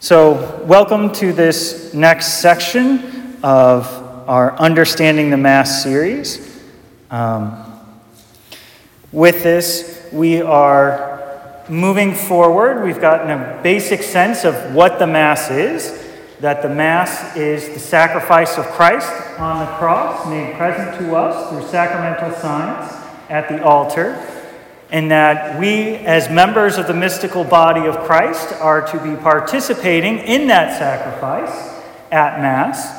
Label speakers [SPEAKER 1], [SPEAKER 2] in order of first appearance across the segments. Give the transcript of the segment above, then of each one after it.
[SPEAKER 1] So, welcome to this next section of our Understanding the Mass series. Um, with this, we are moving forward. We've gotten a basic sense of what the Mass is that the Mass is the sacrifice of Christ on the cross, made present to us through sacramental signs at the altar and that we, as members of the mystical body of Christ, are to be participating in that sacrifice at Mass.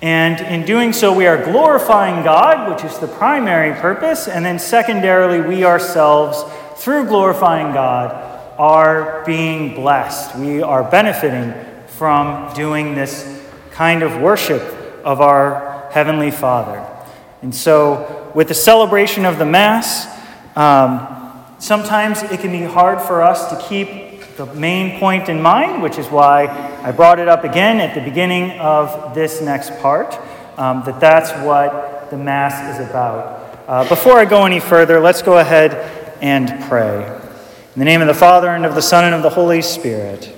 [SPEAKER 1] And in doing so, we are glorifying God, which is the primary purpose. And then, secondarily, we ourselves, through glorifying God, are being blessed. We are benefiting from doing this kind of worship of our Heavenly Father. And so, with the celebration of the Mass, um, sometimes it can be hard for us to keep the main point in mind, which is why I brought it up again at the beginning of this next part, um, that that's what the Mass is about. Uh, before I go any further, let's go ahead and pray. In the name of the Father, and of the Son, and of the Holy Spirit.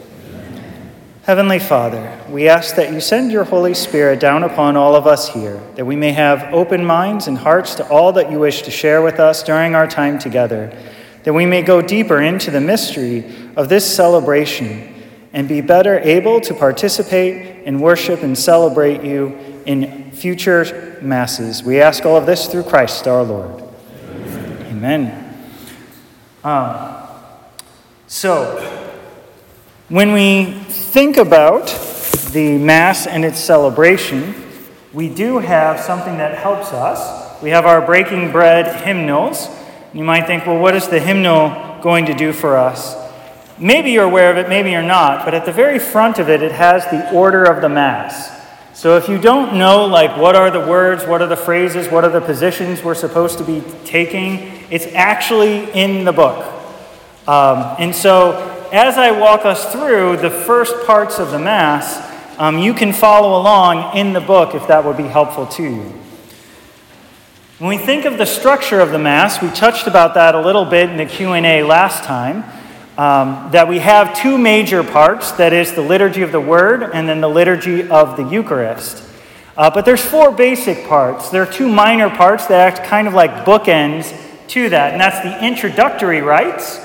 [SPEAKER 1] Heavenly Father, we ask that you send your Holy Spirit down upon all of us here, that we may have open minds and hearts to all that you wish to share with us during our time together, that we may go deeper into the mystery of this celebration and be better able to participate and worship and celebrate you in future Masses. We ask all of this through Christ our Lord. Amen. Amen. Um, so, when we think about the Mass and its celebration, we do have something that helps us. We have our breaking bread hymnals. You might think, well, what is the hymnal going to do for us? Maybe you're aware of it, maybe you're not, but at the very front of it, it has the order of the Mass. So if you don't know, like, what are the words, what are the phrases, what are the positions we're supposed to be taking, it's actually in the book. Um, and so as I walk us through the first parts of the Mass, um, you can follow along in the book if that would be helpful to you. When we think of the structure of the Mass, we touched about that a little bit in the Q&A last time, um, that we have two major parts, that is the liturgy of the Word and then the liturgy of the Eucharist. Uh, but there's four basic parts. There are two minor parts that act kind of like bookends to that, and that's the introductory rites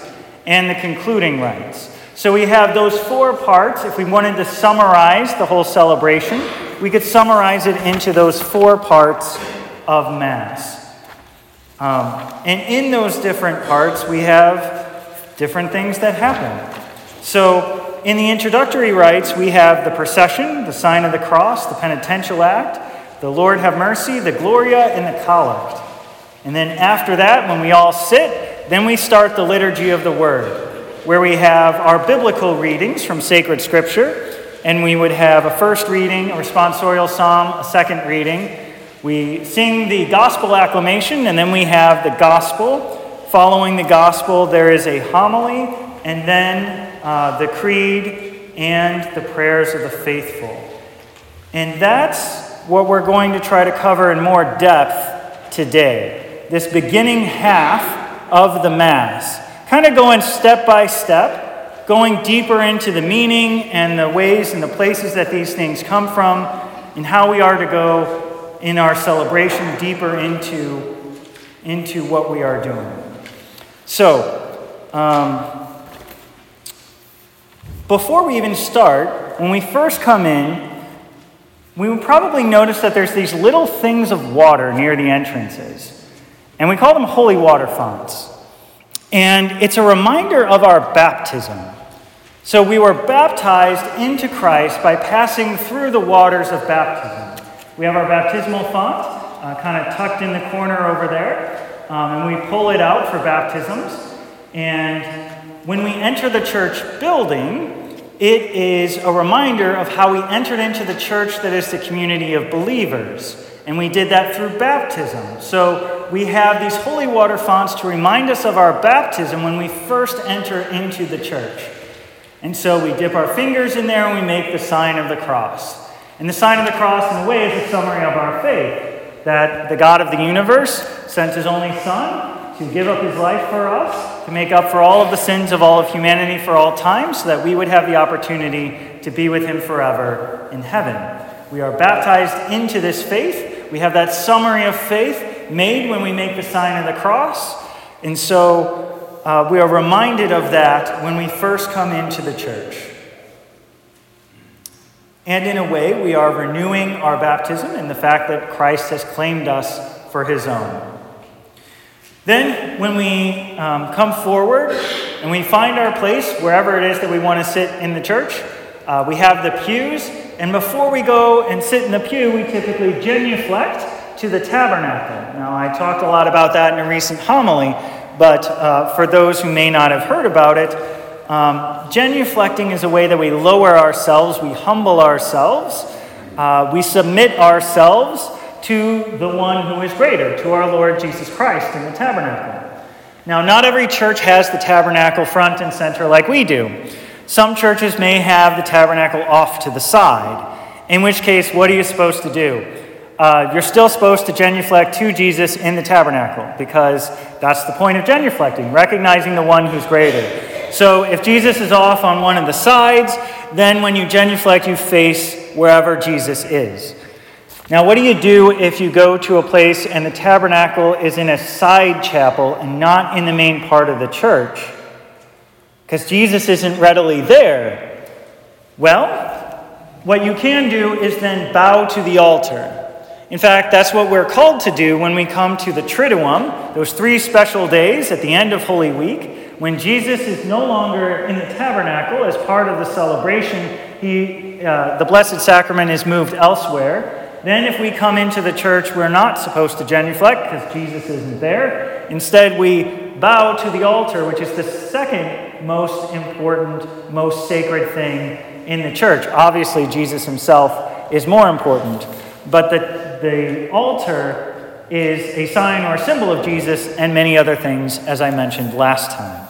[SPEAKER 1] and the concluding rites. So we have those four parts. If we wanted to summarize the whole celebration, we could summarize it into those four parts of Mass. Um, and in those different parts, we have different things that happen. So, in the introductory rites, we have the procession, the sign of the cross, the penitential act, the Lord have mercy, the Gloria, and the collect. And then after that, when we all sit, then we start the liturgy of the word, where we have our biblical readings from sacred scripture, and we would have a first reading, a responsorial psalm, a second reading. We sing the gospel acclamation, and then we have the gospel. Following the gospel, there is a homily, and then uh, the creed and the prayers of the faithful. And that's what we're going to try to cover in more depth today. This beginning half of the Mass. Kind of going step by step, going deeper into the meaning and the ways and the places that these things come from, and how we are to go in our celebration deeper into, into what we are doing. So, um, before we even start, when we first come in, we would probably notice that there's these little things of water near the entrances. And we call them holy water fonts. And it's a reminder of our baptism. So we were baptized into Christ by passing through the waters of baptism. We have our baptismal font uh, kind of tucked in the corner over there, um, and we pull it out for baptisms. And when we enter the church building, it is a reminder of how we entered into the church that is the community of believers. And we did that through baptism. So we have these holy water fonts to remind us of our baptism when we first enter into the church. And so we dip our fingers in there and we make the sign of the cross. And the sign of the cross, in a way, is a summary of our faith that the God of the universe sent his only Son to give up his life for us, to make up for all of the sins of all of humanity for all time, so that we would have the opportunity to be with him forever in heaven. We are baptized into this faith. We have that summary of faith made when we make the sign of the cross. And so uh, we are reminded of that when we first come into the church. And in a way, we are renewing our baptism in the fact that Christ has claimed us for his own. Then, when we um, come forward and we find our place, wherever it is that we want to sit in the church, uh, we have the pews. And before we go and sit in the pew, we typically genuflect to the tabernacle. Now, I talked a lot about that in a recent homily, but uh, for those who may not have heard about it, um, genuflecting is a way that we lower ourselves, we humble ourselves, uh, we submit ourselves to the one who is greater, to our Lord Jesus Christ in the tabernacle. Now, not every church has the tabernacle front and center like we do. Some churches may have the tabernacle off to the side, in which case, what are you supposed to do? Uh, you're still supposed to genuflect to Jesus in the tabernacle because that's the point of genuflecting, recognizing the one who's greater. So if Jesus is off on one of the sides, then when you genuflect, you face wherever Jesus is. Now, what do you do if you go to a place and the tabernacle is in a side chapel and not in the main part of the church? Because Jesus isn't readily there. Well, what you can do is then bow to the altar. In fact, that's what we're called to do when we come to the Triduum, those three special days at the end of Holy Week, when Jesus is no longer in the tabernacle as part of the celebration. He, uh, the Blessed Sacrament is moved elsewhere. Then, if we come into the church, we're not supposed to genuflect because Jesus isn't there. Instead, we bow to the altar, which is the second most important, most sacred thing in the church. Obviously, Jesus himself is more important, but the, the altar is a sign or a symbol of Jesus and many other things, as I mentioned last time.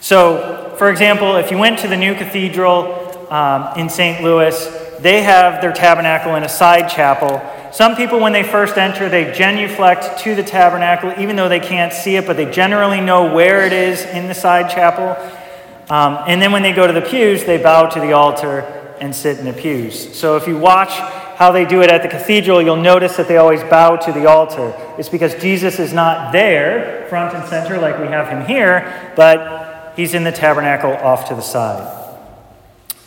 [SPEAKER 1] So, for example, if you went to the new cathedral um, in St. Louis, they have their tabernacle in a side chapel. Some people, when they first enter, they genuflect to the tabernacle, even though they can't see it, but they generally know where it is in the side chapel. Um, and then when they go to the pews, they bow to the altar and sit in the pews. So if you watch how they do it at the cathedral, you'll notice that they always bow to the altar. It's because Jesus is not there, front and center, like we have him here, but he's in the tabernacle off to the side.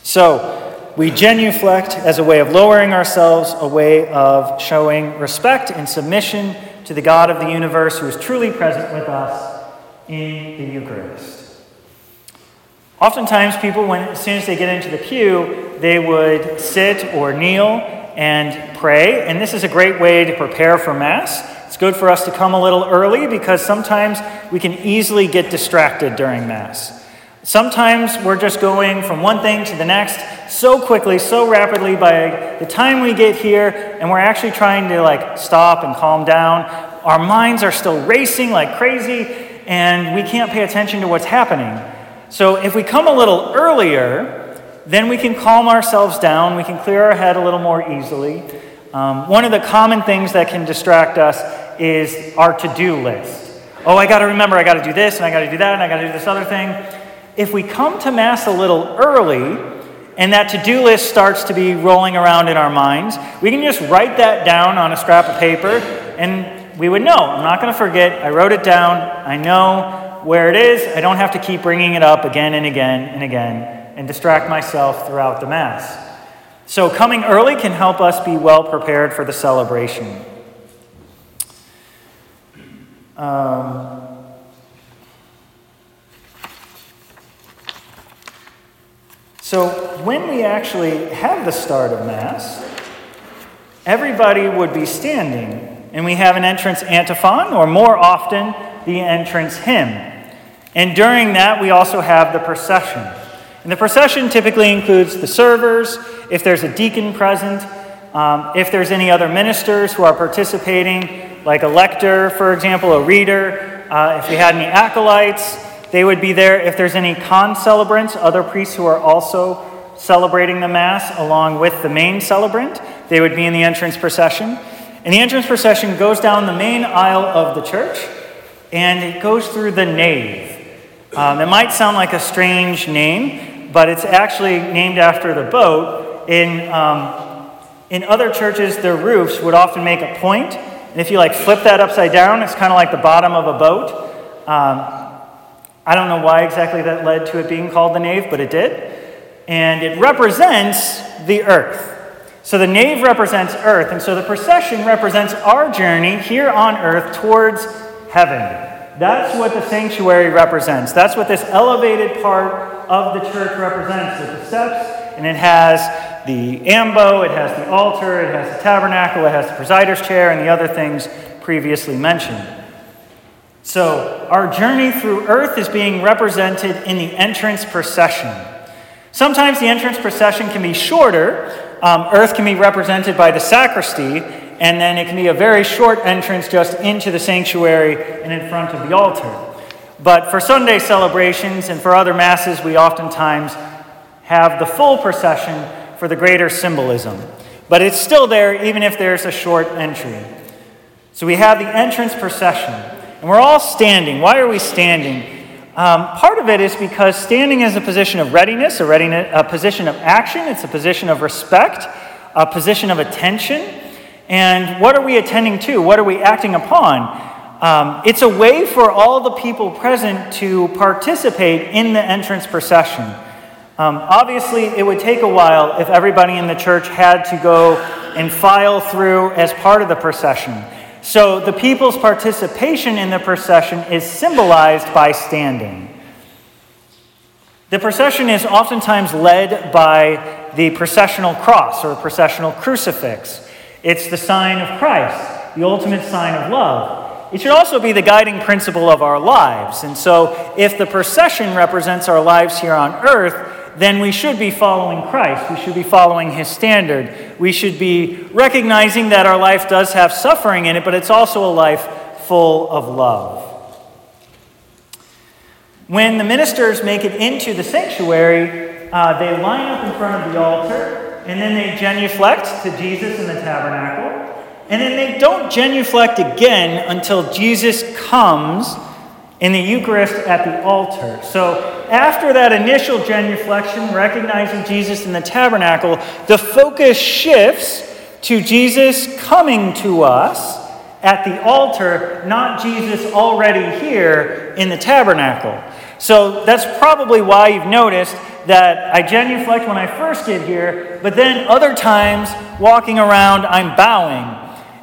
[SPEAKER 1] So, we genuflect as a way of lowering ourselves, a way of showing respect and submission to the God of the universe who is truly present with us in the Eucharist. Oftentimes, people, when, as soon as they get into the pew, they would sit or kneel and pray, and this is a great way to prepare for Mass. It's good for us to come a little early because sometimes we can easily get distracted during Mass. Sometimes we're just going from one thing to the next so quickly, so rapidly by the time we get here and we're actually trying to like stop and calm down, our minds are still racing like crazy and we can't pay attention to what's happening. So if we come a little earlier, then we can calm ourselves down, we can clear our head a little more easily. Um, one of the common things that can distract us is our to do list. Oh, I got to remember, I got to do this, and I got to do that, and I got to do this other thing if we come to Mass a little early and that to do list starts to be rolling around in our minds, we can just write that down on a scrap of paper and we would know. I'm not going to forget. I wrote it down. I know where it is. I don't have to keep bringing it up again and again and again and distract myself throughout the Mass. So, coming early can help us be well prepared for the celebration. Um, So when we actually have the start of Mass, everybody would be standing, and we have an entrance antiphon, or more often, the entrance hymn. And during that, we also have the procession. And the procession typically includes the servers, if there's a deacon present, um, if there's any other ministers who are participating, like a lector, for example, a reader, uh, if we had any acolytes, they would be there if there's any con celebrants, other priests who are also celebrating the Mass along with the main celebrant. They would be in the entrance procession. And the entrance procession goes down the main aisle of the church. and it goes through the nave. Um, it might sound like a strange name, but it's actually named after the boat. In, um, in other churches, their roofs would often make a point, and if you like flip that upside down, it's kind of like the bottom of a boat. Um, I don't know why exactly that led to it being called the nave, but it did. And it represents the earth. So the nave represents earth, and so the procession represents our journey here on earth towards heaven. That's what the sanctuary represents. That's what this elevated part of the church represents. The steps, and it has the ambo, it has the altar, it has the tabernacle, it has the presider's chair, and the other things previously mentioned. So, our journey through earth is being represented in the entrance procession. Sometimes the entrance procession can be shorter. Um, earth can be represented by the sacristy, and then it can be a very short entrance just into the sanctuary and in front of the altar. But for Sunday celebrations and for other masses, we oftentimes have the full procession for the greater symbolism. But it's still there even if there's a short entry. So we have the entrance procession, and we're all standing. Why are we standing? Um, part of it is because standing is a position of readiness, a, readiness, a position of action, it's a position of respect, a position of attention. And what are we attending to? What are we acting upon? Um, it's a way for all the people present to participate in the entrance procession. Um, obviously, it would take a while if everybody in the church had to go and file through as part of the procession. So, the people's participation in the procession is symbolized by standing. The procession is oftentimes led by the processional cross or processional crucifix. It's the sign of Christ, the ultimate sign of love. It should also be the guiding principle of our lives. And so, if the procession represents our lives here on earth, then we should be following Christ. We should be following his standard. We should be recognizing that our life does have suffering in it, but it's also a life full of love. When the ministers make it into the sanctuary, uh, they line up in front of the altar and then they genuflect to Jesus in the tabernacle, and then they don't genuflect again until Jesus comes in the Eucharist at the altar. So, after that initial genuflection, recognizing Jesus in the tabernacle, the focus shifts to Jesus coming to us at the altar, not Jesus already here in the tabernacle. So, that's probably why you've noticed that I genuflect when I first get here, but then other times walking around, I'm bowing.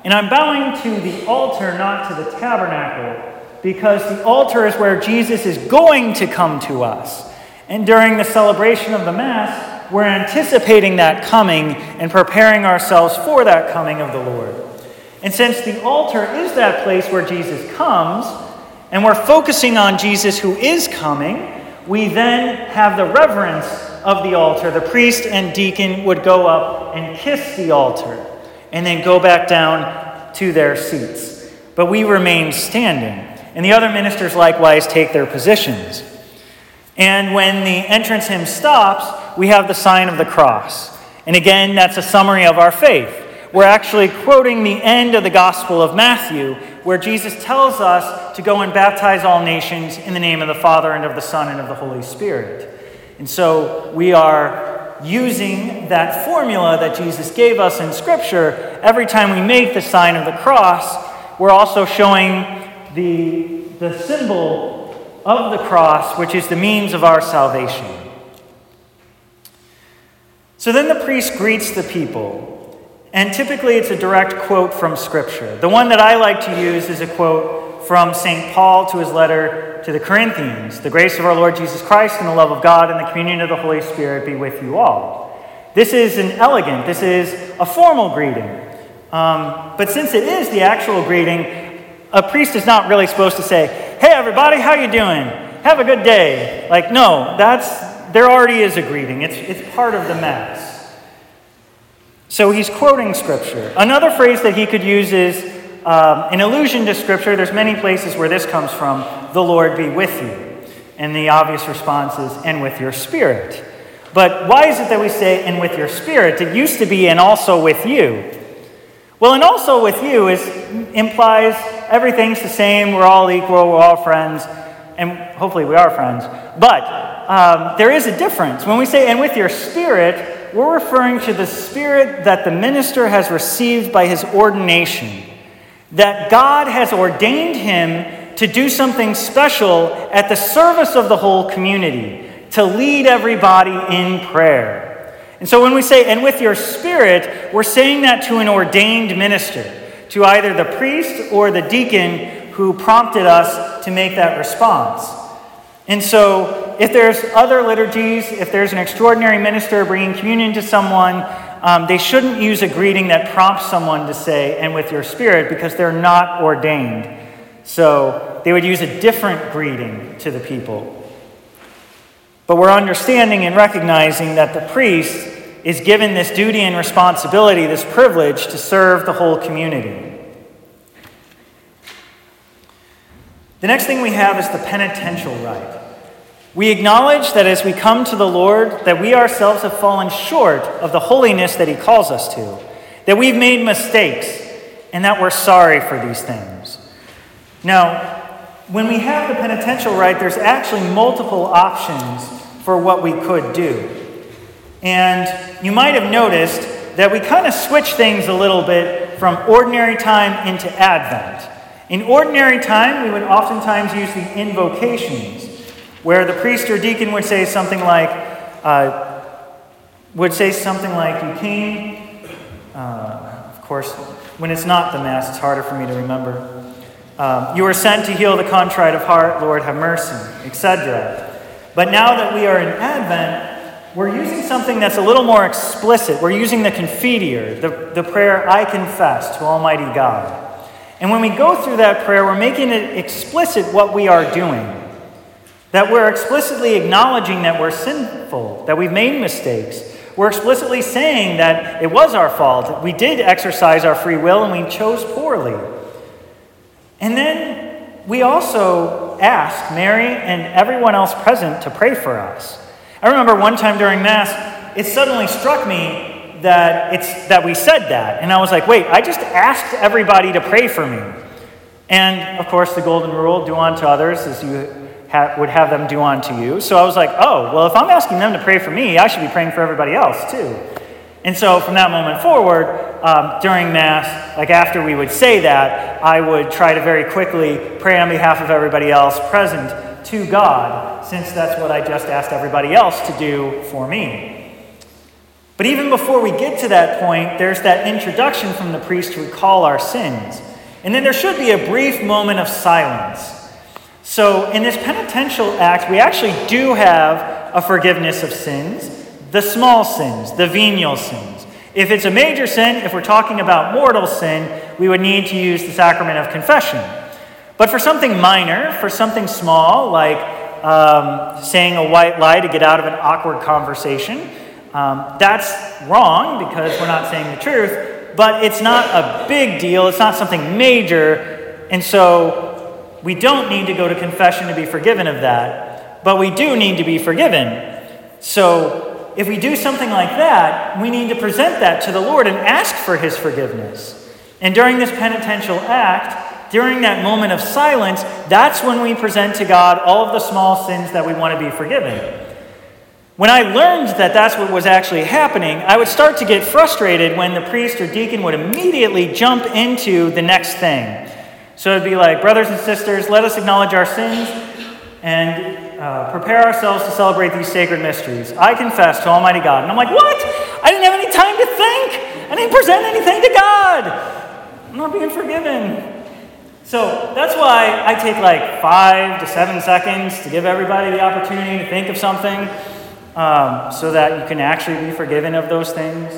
[SPEAKER 1] And I'm bowing to the altar, not to the tabernacle, because the altar is where Jesus is going to come to us. And during the celebration of the Mass, we're anticipating that coming and preparing ourselves for that coming of the Lord. And since the altar is that place where Jesus comes, and we're focusing on Jesus who is coming, we then have the reverence of the altar. The priest and deacon would go up and kiss the altar and then go back down to their seats. But we remain standing. And the other ministers likewise take their positions. And when the entrance hymn stops, we have the sign of the cross. And again, that's a summary of our faith. We're actually quoting the end of the Gospel of Matthew, where Jesus tells us to go and baptize all nations in the name of the Father and of the Son and of the Holy Spirit. And so we are using that formula that Jesus gave us in Scripture. Every time we make the sign of the cross, we're also showing the, the symbol of the cross, which is the means of our salvation. So then the priest greets the people. And typically it's a direct quote from Scripture. The one that I like to use is a quote from St. Paul to his letter to the Corinthians The grace of our Lord Jesus Christ and the love of God and the communion of the Holy Spirit be with you all. This is an elegant, this is a formal greeting. Um, but since it is the actual greeting, a priest is not really supposed to say, "Hey everybody, how you doing? Have a good day." Like no, that's there already is a greeting. It's it's part of the mass. So he's quoting Scripture. Another phrase that he could use is um, an allusion to Scripture. There's many places where this comes from the Lord be with you. And the obvious response is, and with your spirit. But why is it that we say, and with your spirit? It used to be, and also with you. Well, and also with you is implies everything's the same, we're all equal, we're all friends, and hopefully we are friends. But um, there is a difference. When we say, and with your spirit, we're referring to the spirit that the minister has received by his ordination. That God has ordained him to do something special at the service of the whole community, to lead everybody in prayer. And so when we say, and with your spirit, we're saying that to an ordained minister, to either the priest or the deacon who prompted us to make that response. And so if there's other liturgies, if there's an extraordinary minister bringing communion to someone, um, they shouldn't use a greeting that prompts someone to say, and with your spirit, because they're not ordained. So they would use a different greeting to the people. But we're understanding and recognizing that the priest is given this duty and responsibility, this privilege to serve the whole community. The next thing we have is the penitential rite. We acknowledge that as we come to the Lord, that we ourselves have fallen short of the holiness that He calls us to, that we've made mistakes, and that we're sorry for these things. Now, when we have the penitential rite, there's actually multiple options for what we could do. And you might have noticed that we kind of switch things a little bit from ordinary time into Advent. In ordinary time, we would oftentimes use the invocations, where the priest or deacon would say something like, uh, would say something like, "You came." Uh, of course, when it's not the Mass, it's harder for me to remember. Um, you were sent to heal the contrite of heart, Lord, have mercy, etc. But now that we are in Advent, we're using something that's a little more explicit. We're using the Confiteor, the, the prayer, I confess to Almighty God. And when we go through that prayer, we're making it explicit what we are doing. That we're explicitly acknowledging that we're sinful, that we've made mistakes. We're explicitly saying that it was our fault. We did exercise our free will and we chose poorly. And then we also ask Mary and everyone else present to pray for us. I remember one time during Mass, it suddenly struck me that, it's, that we said that. And I was like, wait, I just asked everybody to pray for me. And of course, the golden rule do unto others as you ha- would have them do unto you. So I was like, oh, well, if I'm asking them to pray for me, I should be praying for everybody else too. And so from that moment forward, um, during Mass, like after we would say that, I would try to very quickly pray on behalf of everybody else present to God, since that's what I just asked everybody else to do for me. But even before we get to that point, there's that introduction from the priest to recall our sins. And then there should be a brief moment of silence. So, in this penitential act, we actually do have a forgiveness of sins the small sins, the venial sins. If it's a major sin, if we're talking about mortal sin, we would need to use the sacrament of confession. But for something minor, for something small, like um, saying a white lie to get out of an awkward conversation, um, that's wrong because we're not saying the truth, but it's not a big deal, it's not something major, and so we don't need to go to confession to be forgiven of that, but we do need to be forgiven. So if we do something like that, we need to present that to the Lord and ask for His forgiveness. And during this penitential act, during that moment of silence, that's when we present to God all of the small sins that we want to be forgiven. When I learned that that's what was actually happening, I would start to get frustrated when the priest or deacon would immediately jump into the next thing. So it'd be like, brothers and sisters, let us acknowledge our sins and uh, prepare ourselves to celebrate these sacred mysteries. I confess to Almighty God. And I'm like, what? I didn't have any time to think. I didn't present anything to God. I'm not being forgiven. So that's why I take like five to seven seconds to give everybody the opportunity to think of something um, so that you can actually be forgiven of those things.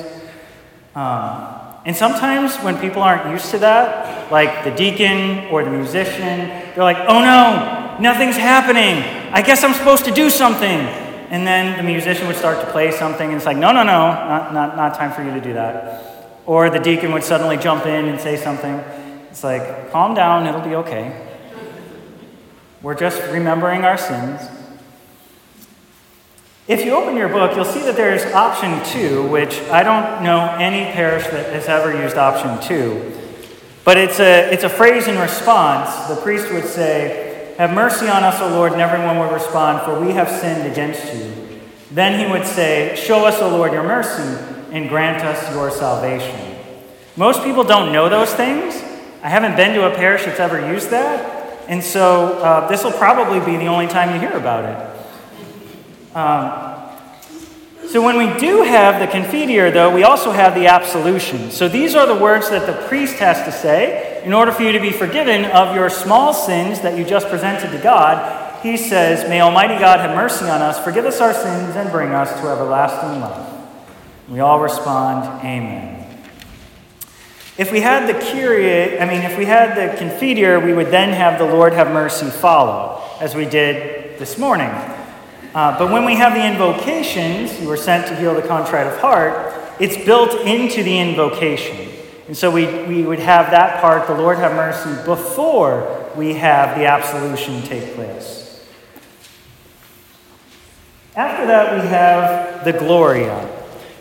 [SPEAKER 1] Um, and sometimes when people aren't used to that, like the deacon or the musician, they're like, oh no, nothing's happening. I guess I'm supposed to do something. And then the musician would start to play something, and it's like, no, no, no, not, not, not time for you to do that. Or the deacon would suddenly jump in and say something. It's like, calm down, it'll be okay. We're just remembering our sins. If you open your book, you'll see that there's option two, which I don't know any parish that has ever used option two. But it's a, it's a phrase in response. The priest would say, Have mercy on us, O Lord, and everyone would respond, For we have sinned against you. Then he would say, Show us, O Lord, your mercy, and grant us your salvation. Most people don't know those things. I haven't been to a parish that's ever used that. And so uh, this will probably be the only time you hear about it. Um, so when we do have the confiteor, though, we also have the absolution. So these are the words that the priest has to say in order for you to be forgiven of your small sins that you just presented to God. He says, May Almighty God have mercy on us, forgive us our sins, and bring us to everlasting life. We all respond, Amen. If we had the Kyrie, I mean, if we had the Confiteor, we would then have the Lord have mercy follow, as we did this morning. Uh, but when we have the invocations, you were sent to heal the contrite of heart, it's built into the invocation. And so we, we would have that part, the Lord have mercy, before we have the absolution take place. After that, we have the Gloria.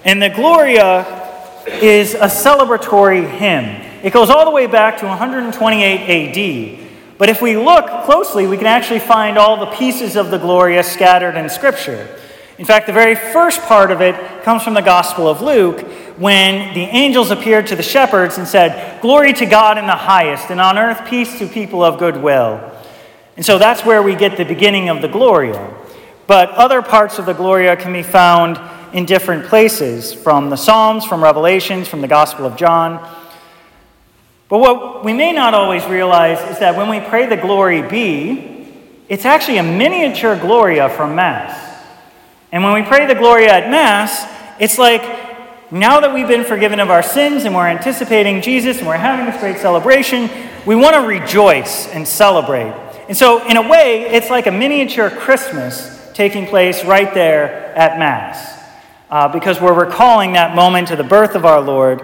[SPEAKER 1] And the Gloria is a celebratory hymn. It goes all the way back to 128 AD. But if we look closely, we can actually find all the pieces of the Gloria scattered in Scripture. In fact, the very first part of it comes from the Gospel of Luke when the angels appeared to the shepherds and said, Glory to God in the highest, and on earth peace to people of good will. And so that's where we get the beginning of the Gloria. But other parts of the Gloria can be found in different places from the Psalms, from Revelations, from the Gospel of John. But what we may not always realize is that when we pray the Glory Be, it's actually a miniature Gloria from Mass. And when we pray the Gloria at Mass, it's like now that we've been forgiven of our sins and we're anticipating Jesus and we're having this great celebration, we want to rejoice and celebrate. And so, in a way, it's like a miniature Christmas taking place right there at Mass uh, because we're recalling that moment of the birth of our Lord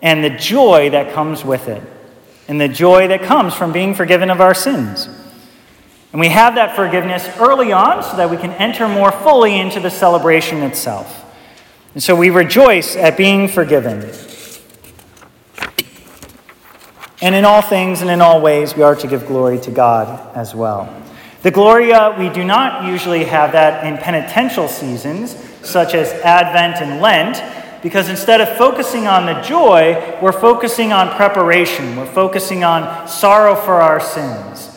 [SPEAKER 1] and the joy that comes with it, and the joy that comes from being forgiven of our sins. And we have that forgiveness early on so that we can enter more fully into the celebration itself. And so we rejoice at being forgiven. And in all things and in all ways, we are to give glory to God as well. The Gloria, we do not usually have that in penitential seasons such as Advent and Lent, because instead of focusing on the joy, we're focusing on preparation. We're focusing on sorrow for our sins.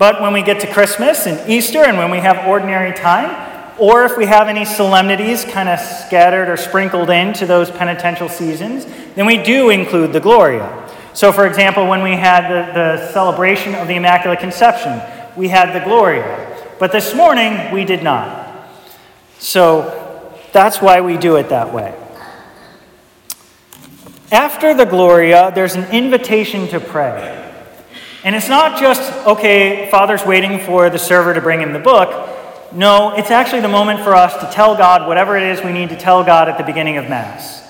[SPEAKER 1] But when we get to Christmas and Easter and when we have ordinary time, or if we have any solemnities kind of scattered or sprinkled into those penitential seasons, then we do include the Gloria. So, for example, when we had the, the celebration of the Immaculate Conception, we had the Gloria. But this morning, we did not. So, that's why we do it that way. After the Gloria, there's an invitation to pray. And it's not just, okay, Father's waiting for the server to bring him the book. No, it's actually the moment for us to tell God whatever it is we need to tell God at the beginning of Mass.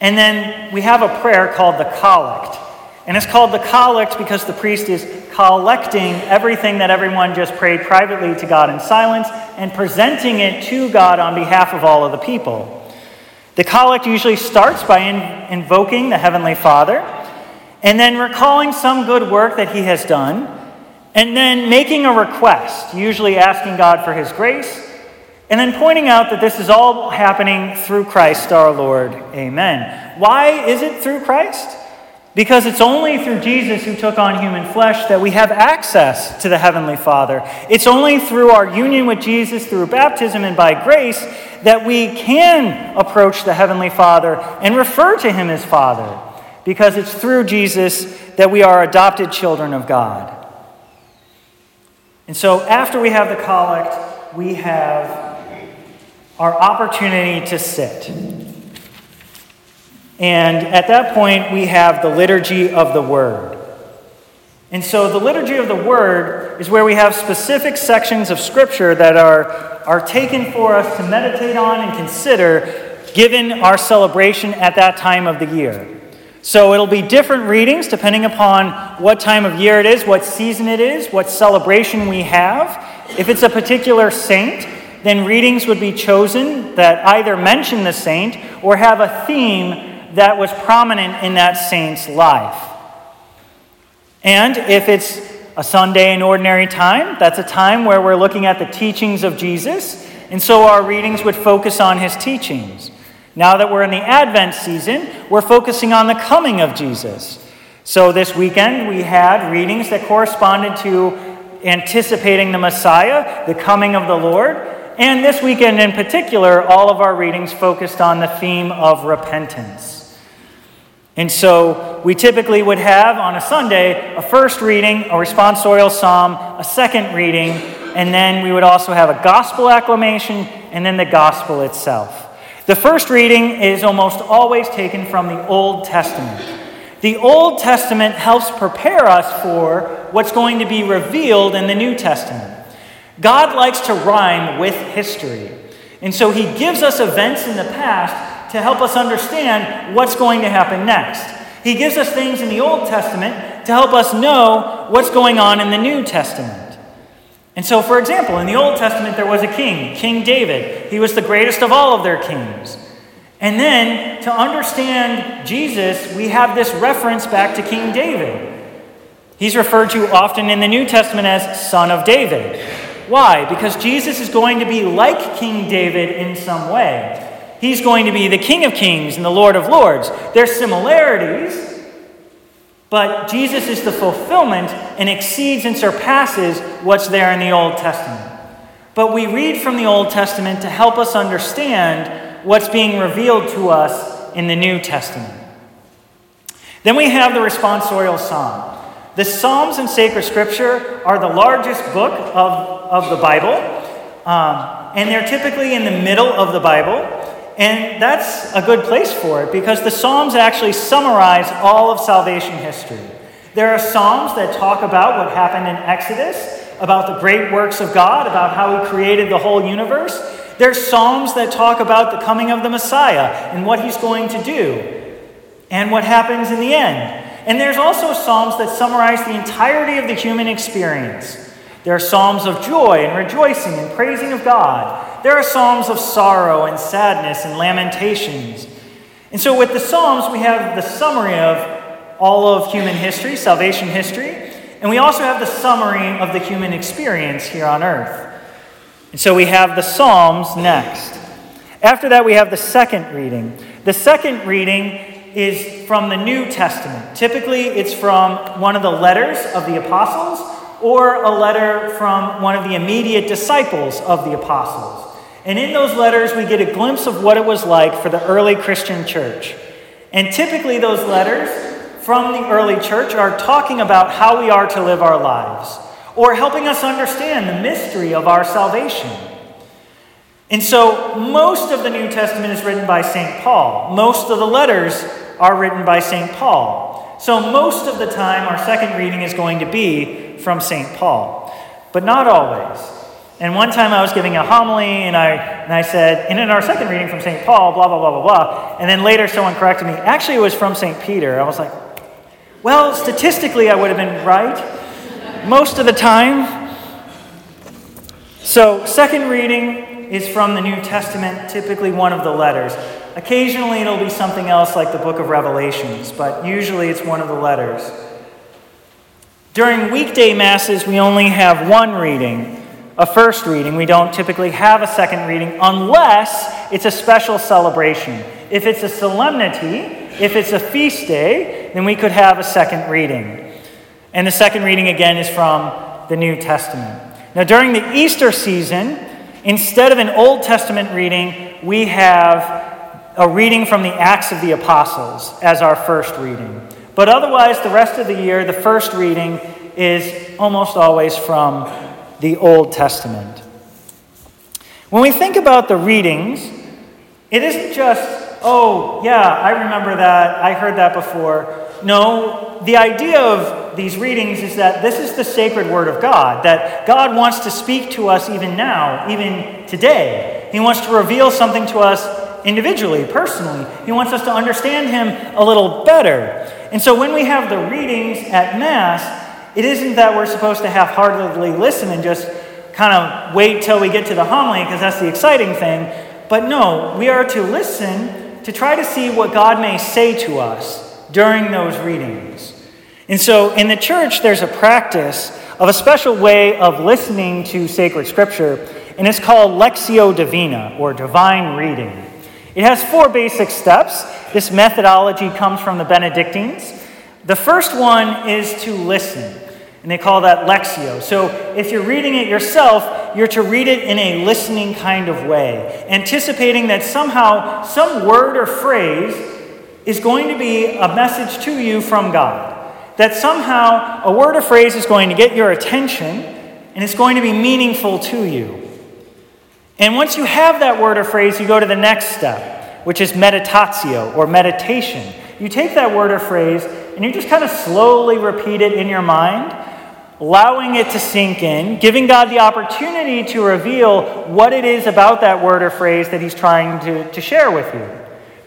[SPEAKER 1] And then we have a prayer called the Collect. And it's called the Collect because the priest is collecting everything that everyone just prayed privately to God in silence and presenting it to God on behalf of all of the people. The collect usually starts by in, invoking the Heavenly Father and then recalling some good work that He has done and then making a request, usually asking God for His grace, and then pointing out that this is all happening through Christ our Lord. Amen. Why is it through Christ? Because it's only through Jesus who took on human flesh that we have access to the Heavenly Father. It's only through our union with Jesus through baptism and by grace that we can approach the Heavenly Father and refer to Him as Father. Because it's through Jesus that we are adopted children of God. And so after we have the collect, we have our opportunity to sit. And at that point, we have the liturgy of the Word. And so the liturgy of the Word is where we have specific sections of Scripture that are, are taken for us to meditate on and consider given our celebration at that time of the year. So it'll be different readings depending upon what time of year it is, what season it is, what celebration we have. If it's a particular saint, then readings would be chosen that either mention the saint or have a theme that was prominent in that saint's life. And if it's a Sunday in ordinary time, that's a time where we're looking at the teachings of Jesus, and so our readings would focus on his teachings. Now that we're in the Advent season, we're focusing on the coming of Jesus. So this weekend we had readings that corresponded to anticipating the Messiah, the coming of the Lord. And this weekend in particular, all of our readings focused on the theme of repentance. And so we typically would have on a Sunday a first reading, a responsorial psalm, a second reading, and then we would also have a gospel acclamation and then the gospel itself. The first reading is almost always taken from the Old Testament. The Old Testament helps prepare us for what's going to be revealed in the New Testament. God likes to rhyme with history. And so he gives us events in the past to help us understand what's going to happen next. He gives us things in the Old Testament to help us know what's going on in the New Testament. And so, for example, in the Old Testament, there was a king, King David. He was the greatest of all of their kings. And then, to understand Jesus, we have this reference back to King David. He's referred to often in the New Testament as Son of David. Why? Because Jesus is going to be like King David in some way. He's going to be the King of Kings and the Lord of Lords. There's similarities, but Jesus is the fulfillment and exceeds and surpasses what's there in the Old Testament. But we read from the Old Testament to help us understand what's being revealed to us in the New Testament. Then we have the responsorial psalm. The Psalms in sacred scripture are the largest book of, of the Bible, um, and they're typically in the middle of the Bible. And that's a good place for it because the Psalms actually summarize all of salvation history. There are Psalms that talk about what happened in Exodus, about the great works of God, about how He created the whole universe. There's Psalms that talk about the coming of the Messiah and what He's going to do and what happens in the end. And there's also Psalms that summarize the entirety of the human experience. There are psalms of joy and rejoicing and praising of God. There are psalms of sorrow and sadness and lamentations. And so, with the psalms, we have the summary of all of human history, salvation history, and we also have the summary of the human experience here on earth. And so, we have the psalms next. After that, we have the second reading. The second reading is from the New Testament. Typically, it's from one of the letters of the apostles or a letter from one of the immediate disciples of the apostles. And in those letters, we get a glimpse of what it was like for the early Christian church. And typically, those letters from the early church are talking about how we are to live our lives or helping us understand the mystery of our salvation. And so, most of the New Testament is written by St. Paul. Most of the letters are written by St. Paul. So, most of the time, our second reading is going to be from St. Paul, but not always. And one time I was giving a homily and I, and I said, and in our second reading from St. Paul, blah, blah, blah, blah, blah. And then later someone corrected me. Actually, it was from St. Peter. I was like, well, statistically, I would have been right most of the time. So, second reading is from the New Testament, typically one of the letters. Occasionally, it'll be something else like the book of Revelations, but usually it's one of the letters. During weekday masses, we only have one reading, a first reading. We don't typically have a second reading unless it's a special celebration. If it's a solemnity, if it's a feast day, then we could have a second reading. And the second reading, again, is from the New Testament. Now, during the Easter season, instead of an Old Testament reading, we have a reading from the Acts of the Apostles as our first reading. But otherwise, the rest of the year, the first reading is almost always from the Old Testament. When we think about the readings, it isn't just, oh, yeah, I remember that, I heard that before. No, the idea of these readings is that this is the sacred Word of God, that God wants to speak to us even now, even today. He wants to reveal something to us individually, personally. He wants us to understand Him a little better. And so when we have the readings at Mass, it isn't that we're supposed to half heartedly listen and just kind of wait till we get to the homily because that's the exciting thing. But no, we are to listen to try to see what God may say to us during those readings. And so in the church, there's a practice of a special way of listening to sacred scripture, and it's called Lectio Divina, or divine reading. It has four basic steps. This methodology comes from the Benedictines. The first one is to listen. And they call that lectio. So if you're reading it yourself, you're to read it in a listening kind of way, anticipating that somehow some word or phrase is going to be a message to you from God. That somehow a word or phrase is going to get your attention and it's going to be meaningful to you. And once you have that word or phrase, you go to the next step, which is meditatio or meditation. You take that word or phrase and you just kind of slowly repeat it in your mind allowing it to sink in, giving God the opportunity to reveal what it is about that word or phrase that He's trying to, to share with you,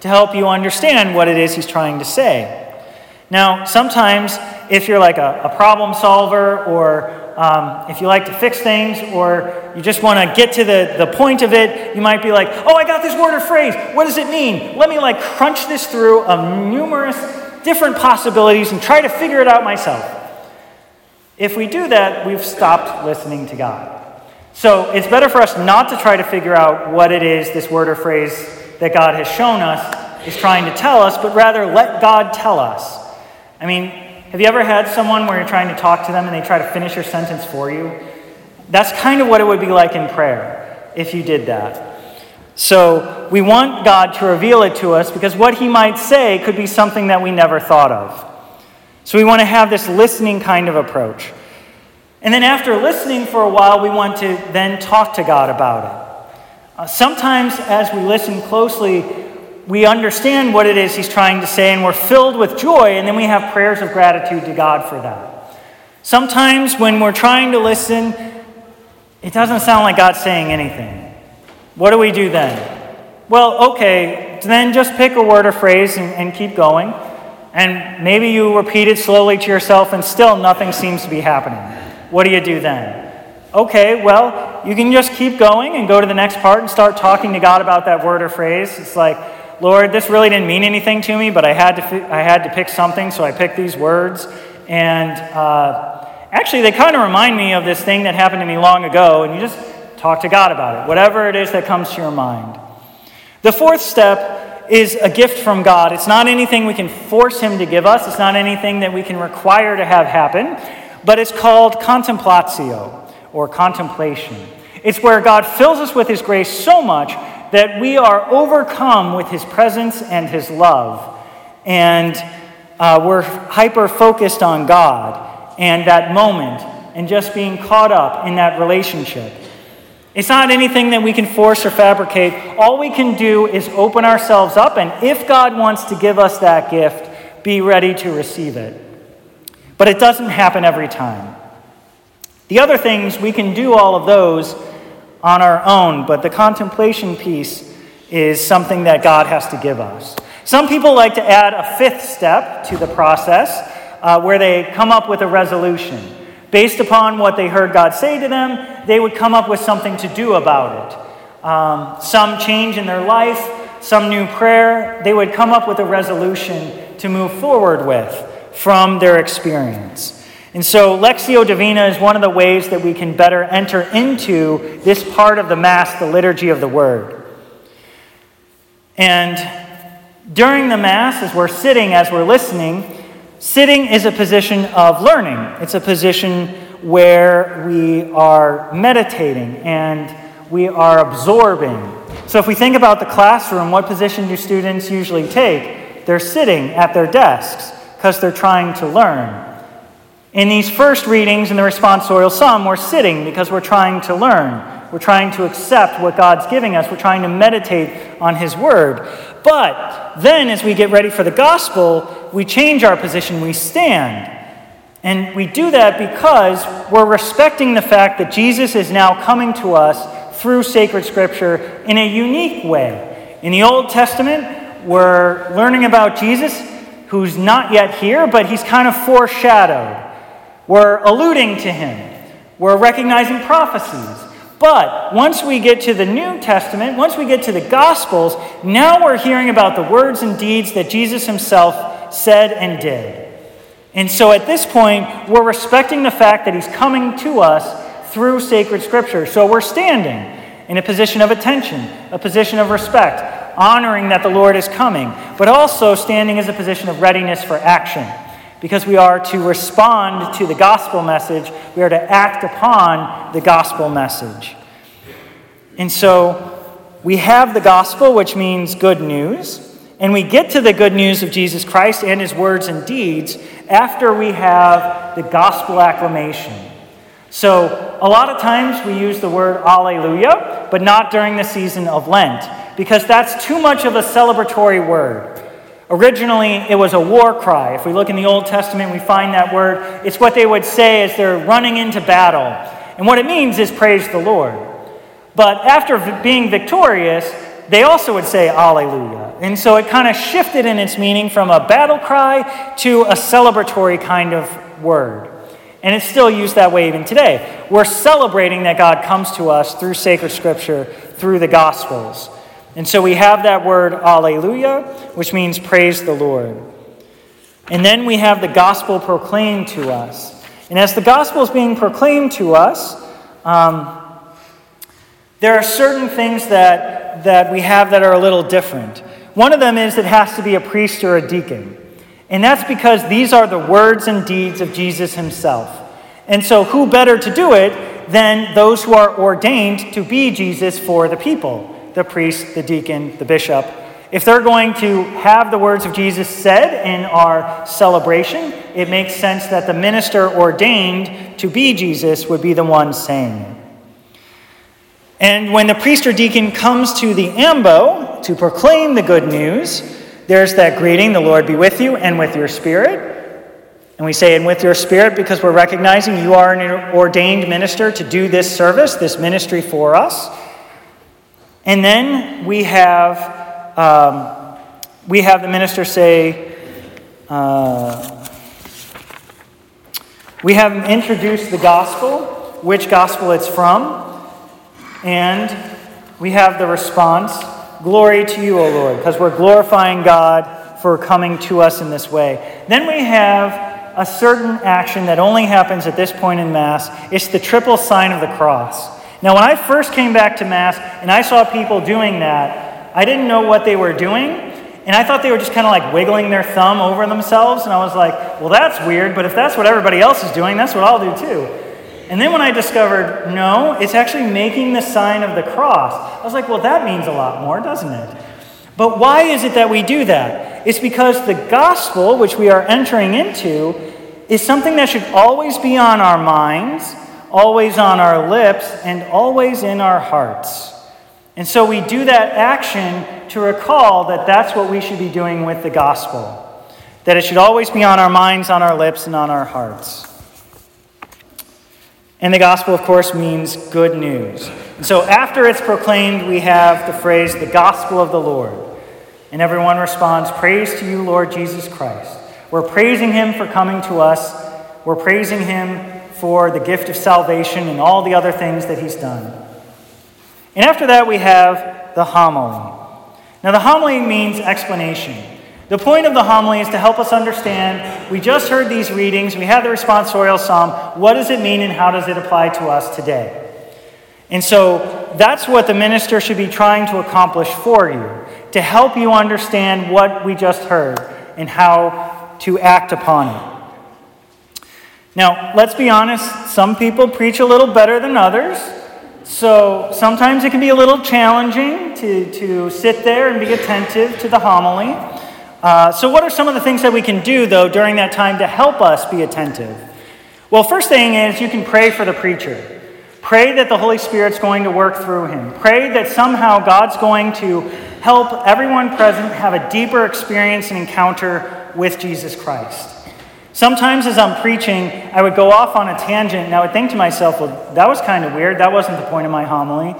[SPEAKER 1] to help you understand what it is He's trying to say. Now, sometimes if you're like a, a problem solver or um, if you like to fix things or you just want to get to the, the point of it, you might be like, oh, I got this word or phrase. What does it mean? Let me like crunch this through of numerous different possibilities and try to figure it out myself. If we do that, we've stopped listening to God. So it's better for us not to try to figure out what it is, this word or phrase that God has shown us is trying to tell us, but rather let God tell us. I mean, have you ever had someone where you're trying to talk to them and they try to finish your sentence for you? That's kind of what it would be like in prayer if you did that. So we want God to reveal it to us because what He might say could be something that we never thought of. So we want to have this listening kind of approach. And then after listening for a while, we want to then talk to God about it. Uh, sometimes, as we listen closely, we understand what it is He's trying to say, and we're filled with joy, and then we have prayers of gratitude to God for that. Sometimes, when we're trying to listen, it doesn't sound like God's saying anything. What do we do then? Well, okay, then just pick a word or phrase and, and keep going. And maybe you repeat it slowly to yourself and still nothing seems to be happening. What do you do then? Okay, well, you can just keep going and go to the next part and start talking to God about that word or phrase. It's like, Lord, this really didn't mean anything to me, but I had to, I had to pick something, so I picked these words. And uh, actually, they kind of remind me of this thing that happened to me long ago, and you just talk to God about it, whatever it is that comes to your mind. The fourth step is a gift from God. It's not anything we can force Him to give us, it's not anything that we can require to have happen, but it's called contemplatio or contemplation. It's where God fills us with His grace so much that we are overcome with His presence and His love. And uh, we're hyper focused on God and that moment and just being caught up in that relationship. It's not anything that we can force or fabricate. All we can do is open ourselves up, and if God wants to give us that gift, be ready to receive it. But it doesn't happen every time. The other things, we can do all of those on our own, but the contemplation piece is something that God has to give us. Some people like to add a fifth step to the process uh, where they come up with a resolution. Based upon what they heard God say to them, they would come up with something to do about it. Um, some change in their life, some new prayer, they would come up with a resolution to move forward with from their experience. And so, Lectio Divina is one of the ways that we can better enter into this part of the Mass, the liturgy of the Word. And during the Mass, as we're sitting, as we're listening, Sitting is a position of learning. It's a position where we are meditating and we are absorbing. So, if we think about the classroom, what position do students usually take? They're sitting at their desks because they're trying to learn. In these first readings in the responsorial psalm, we're sitting because we're trying to learn. We're trying to accept what God's giving us. We're trying to meditate on His Word. But then, as we get ready for the gospel, we change our position. We stand. And we do that because we're respecting the fact that Jesus is now coming to us through sacred scripture in a unique way. In the Old Testament, we're learning about Jesus, who's not yet here, but he's kind of foreshadowed. We're alluding to him. We're recognizing prophecies. But once we get to the New Testament, once we get to the Gospels, now we're hearing about the words and deeds that Jesus himself said and did. And so at this point, we're respecting the fact that he's coming to us through sacred scripture. So we're standing in a position of attention, a position of respect, honoring that the Lord is coming, but also standing as a position of readiness for action because we are to respond to the gospel message, we are to act upon the gospel message. And so we have the gospel, which means good news, and we get to the good news of Jesus Christ and his words and deeds after we have the gospel acclamation. So, a lot of times we use the word alleluia, but not during the season of Lent, because that's too much of a celebratory word. Originally, it was a war cry. If we look in the Old Testament, we find that word. It's what they would say as they're running into battle. And what it means is praise the Lord. But after being victorious, they also would say Alleluia. And so it kind of shifted in its meaning from a battle cry to a celebratory kind of word. And it's still used that way even today. We're celebrating that God comes to us through sacred scripture, through the Gospels. And so we have that word alleluia, which means praise the Lord. And then we have the gospel proclaimed to us. And as the gospel is being proclaimed to us, um, there are certain things that, that we have that are a little different. One of them is it has to be a priest or a deacon. And that's because these are the words and deeds of Jesus himself. And so, who better to do it than those who are ordained to be Jesus for the people? The priest, the deacon, the bishop, if they're going to have the words of Jesus said in our celebration, it makes sense that the minister ordained to be Jesus would be the one saying. And when the priest or deacon comes to the ambo to proclaim the good news, there's that greeting, the Lord be with you and with your spirit. And we say, and with your spirit, because we're recognizing you are an ordained minister to do this service, this ministry for us. And then we have, um, we have the minister say, uh, we have him introduce the gospel, which gospel it's from, and we have the response, Glory to you, O Lord, because we're glorifying God for coming to us in this way. Then we have a certain action that only happens at this point in Mass. It's the triple sign of the cross. Now, when I first came back to Mass and I saw people doing that, I didn't know what they were doing. And I thought they were just kind of like wiggling their thumb over themselves. And I was like, well, that's weird, but if that's what everybody else is doing, that's what I'll do too. And then when I discovered, no, it's actually making the sign of the cross, I was like, well, that means a lot more, doesn't it? But why is it that we do that? It's because the gospel, which we are entering into, is something that should always be on our minds always on our lips, and always in our hearts. And so we do that action to recall that that's what we should be doing with the gospel. That it should always be on our minds, on our lips, and on our hearts. And the gospel, of course, means good news. And so after it's proclaimed, we have the phrase, the gospel of the Lord. And everyone responds, Praise to you, Lord Jesus Christ. We're praising him for coming to us. We're praising him for the gift of salvation and all the other things that he's done. And after that, we have the homily. Now, the homily means explanation. The point of the homily is to help us understand. We just heard these readings, we had the responsorial psalm. What does it mean and how does it apply to us today? And so that's what the minister should be trying to accomplish for you to help you understand what we just heard and how to act upon it. Now, let's be honest, some people preach a little better than others. So sometimes it can be a little challenging to, to sit there and be attentive to the homily. Uh, so, what are some of the things that we can do, though, during that time to help us be attentive? Well, first thing is you can pray for the preacher. Pray that the Holy Spirit's going to work through him. Pray that somehow God's going to help everyone present have a deeper experience and encounter with Jesus Christ. Sometimes as I'm preaching, I would go off on a tangent and I would think to myself, well, that was kind of weird. That wasn't the point of my homily.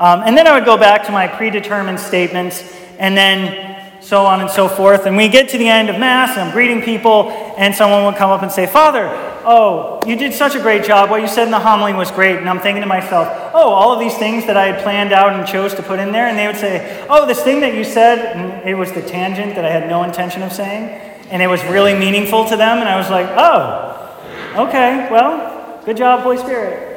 [SPEAKER 1] Um, and then I would go back to my predetermined statements and then so on and so forth. And we get to the end of Mass and I'm greeting people, and someone would come up and say, Father, oh, you did such a great job. What you said in the homily was great. And I'm thinking to myself, oh, all of these things that I had planned out and chose to put in there. And they would say, oh, this thing that you said, and it was the tangent that I had no intention of saying. And it was really meaningful to them. And I was like, oh, okay, well, good job, Holy Spirit.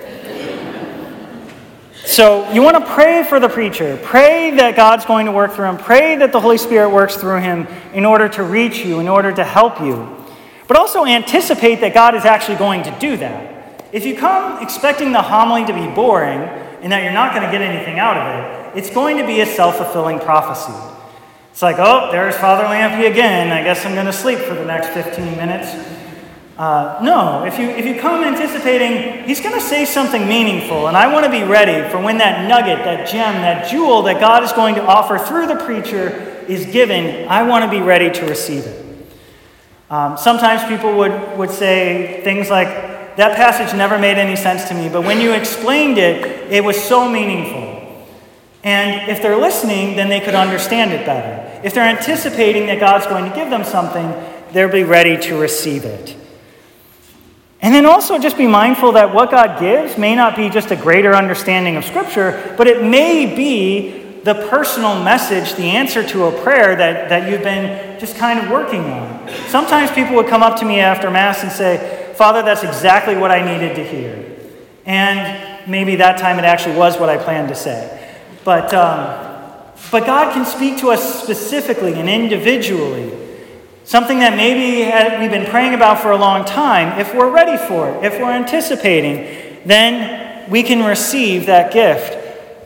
[SPEAKER 1] So you want to pray for the preacher. Pray that God's going to work through him. Pray that the Holy Spirit works through him in order to reach you, in order to help you. But also anticipate that God is actually going to do that. If you come expecting the homily to be boring and that you're not going to get anything out of it, it's going to be a self fulfilling prophecy. It's like, oh, there's Father Lampy again. I guess I'm going to sleep for the next 15 minutes. Uh, no, if you, if you come anticipating he's going to say something meaningful, and I want to be ready for when that nugget, that gem, that jewel that God is going to offer through the preacher is given, I want to be ready to receive it. Um, sometimes people would, would say things like, that passage never made any sense to me, but when you explained it, it was so meaningful. And if they're listening, then they could understand it better. If they're anticipating that God's going to give them something, they'll be ready to receive it. And then also just be mindful that what God gives may not be just a greater understanding of Scripture, but it may be the personal message, the answer to a prayer that, that you've been just kind of working on. Sometimes people would come up to me after Mass and say, Father, that's exactly what I needed to hear. And maybe that time it actually was what I planned to say. But, um, but God can speak to us specifically and individually Something that maybe we've been praying about for a long time, if we're ready for it, if we're anticipating, then we can receive that gift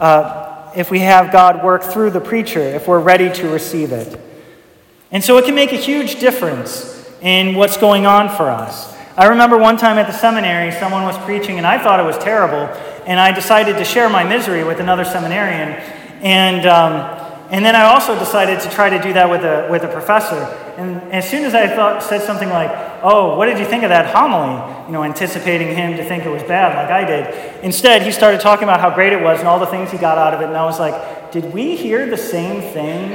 [SPEAKER 1] uh, if we have God work through the preacher, if we're ready to receive it. And so it can make a huge difference in what's going on for us. I remember one time at the seminary, someone was preaching, and I thought it was terrible, and I decided to share my misery with another seminarian. And, um, and then I also decided to try to do that with a, with a professor. And as soon as I thought, said something like, Oh, what did you think of that homily? You know, anticipating him to think it was bad like I did. Instead, he started talking about how great it was and all the things he got out of it. And I was like, Did we hear the same thing?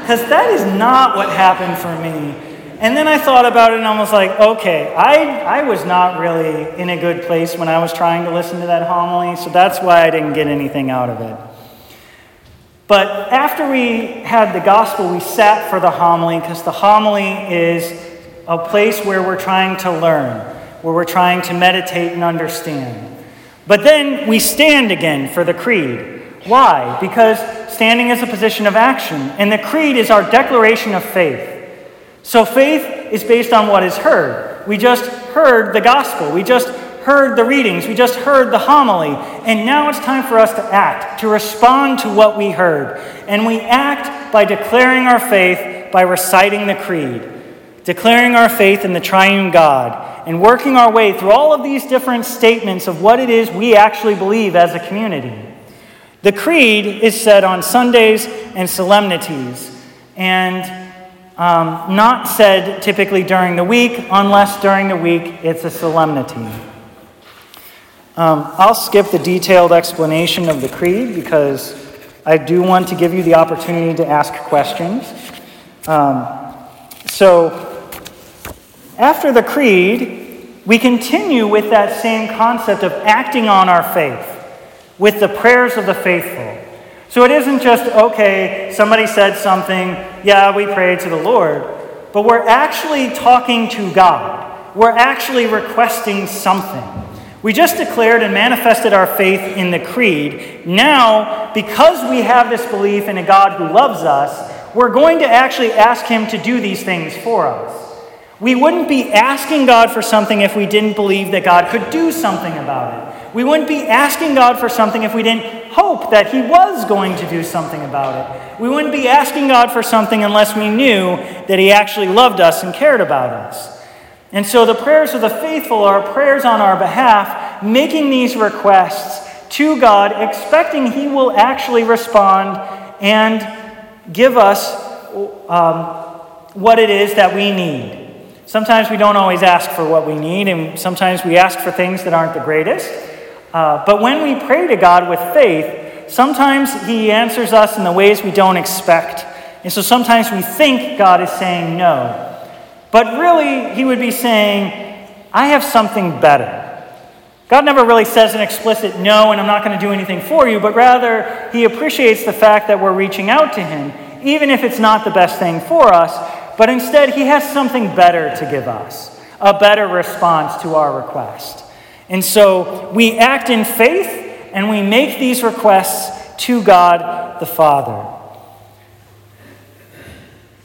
[SPEAKER 1] Because that is not what happened for me. And then I thought about it and I was like, okay, I, I was not really in a good place when I was trying to listen to that homily, so that's why I didn't get anything out of it. But after we had the gospel, we sat for the homily because the homily is a place where we're trying to learn, where we're trying to meditate and understand. But then we stand again for the creed. Why? Because standing is a position of action, and the creed is our declaration of faith. So faith is based on what is heard. We just heard the gospel. We just heard the readings, we just heard the homily, and now it's time for us to act, to respond to what we heard. And we act by declaring our faith by reciting the creed, declaring our faith in the triune God, and working our way through all of these different statements of what it is we actually believe as a community. The creed is said on Sundays and solemnities, and um, not said typically during the week, unless during the week it's a solemnity. Um, I'll skip the detailed explanation of the creed because I do want to give you the opportunity to ask questions. Um, so, after the creed, we continue with that same concept of acting on our faith with the prayers of the faithful. So it isn't just, okay, somebody said something, yeah, we pray to the Lord, but we're actually talking to God. We're actually requesting something. We just declared and manifested our faith in the creed. Now, because we have this belief in a God who loves us, we're going to actually ask Him to do these things for us. We wouldn't be asking God for something if we didn't believe that God could do something about it. We wouldn't be asking God for something if we didn't hope that He was going to do something about it. We wouldn't be asking God for something unless we knew that He actually loved us and cared about us. And so the prayers of the faithful are prayers on our behalf, making these requests to God, expecting He will actually respond and give us um, what it is that we need. Sometimes we don't always ask for what we need, and sometimes we ask for things that aren't the greatest. Uh, but when we pray to God with faith, sometimes He answers us in the ways we don't expect. And so sometimes we think God is saying no. But really, he would be saying, I have something better. God never really says an explicit no, and I'm not going to do anything for you, but rather, He appreciates the fact that we're reaching out to Him, even if it's not the best thing for us, but instead, He has something better to give us, a better response to our request. And so we act in faith and we make these requests to God the Father.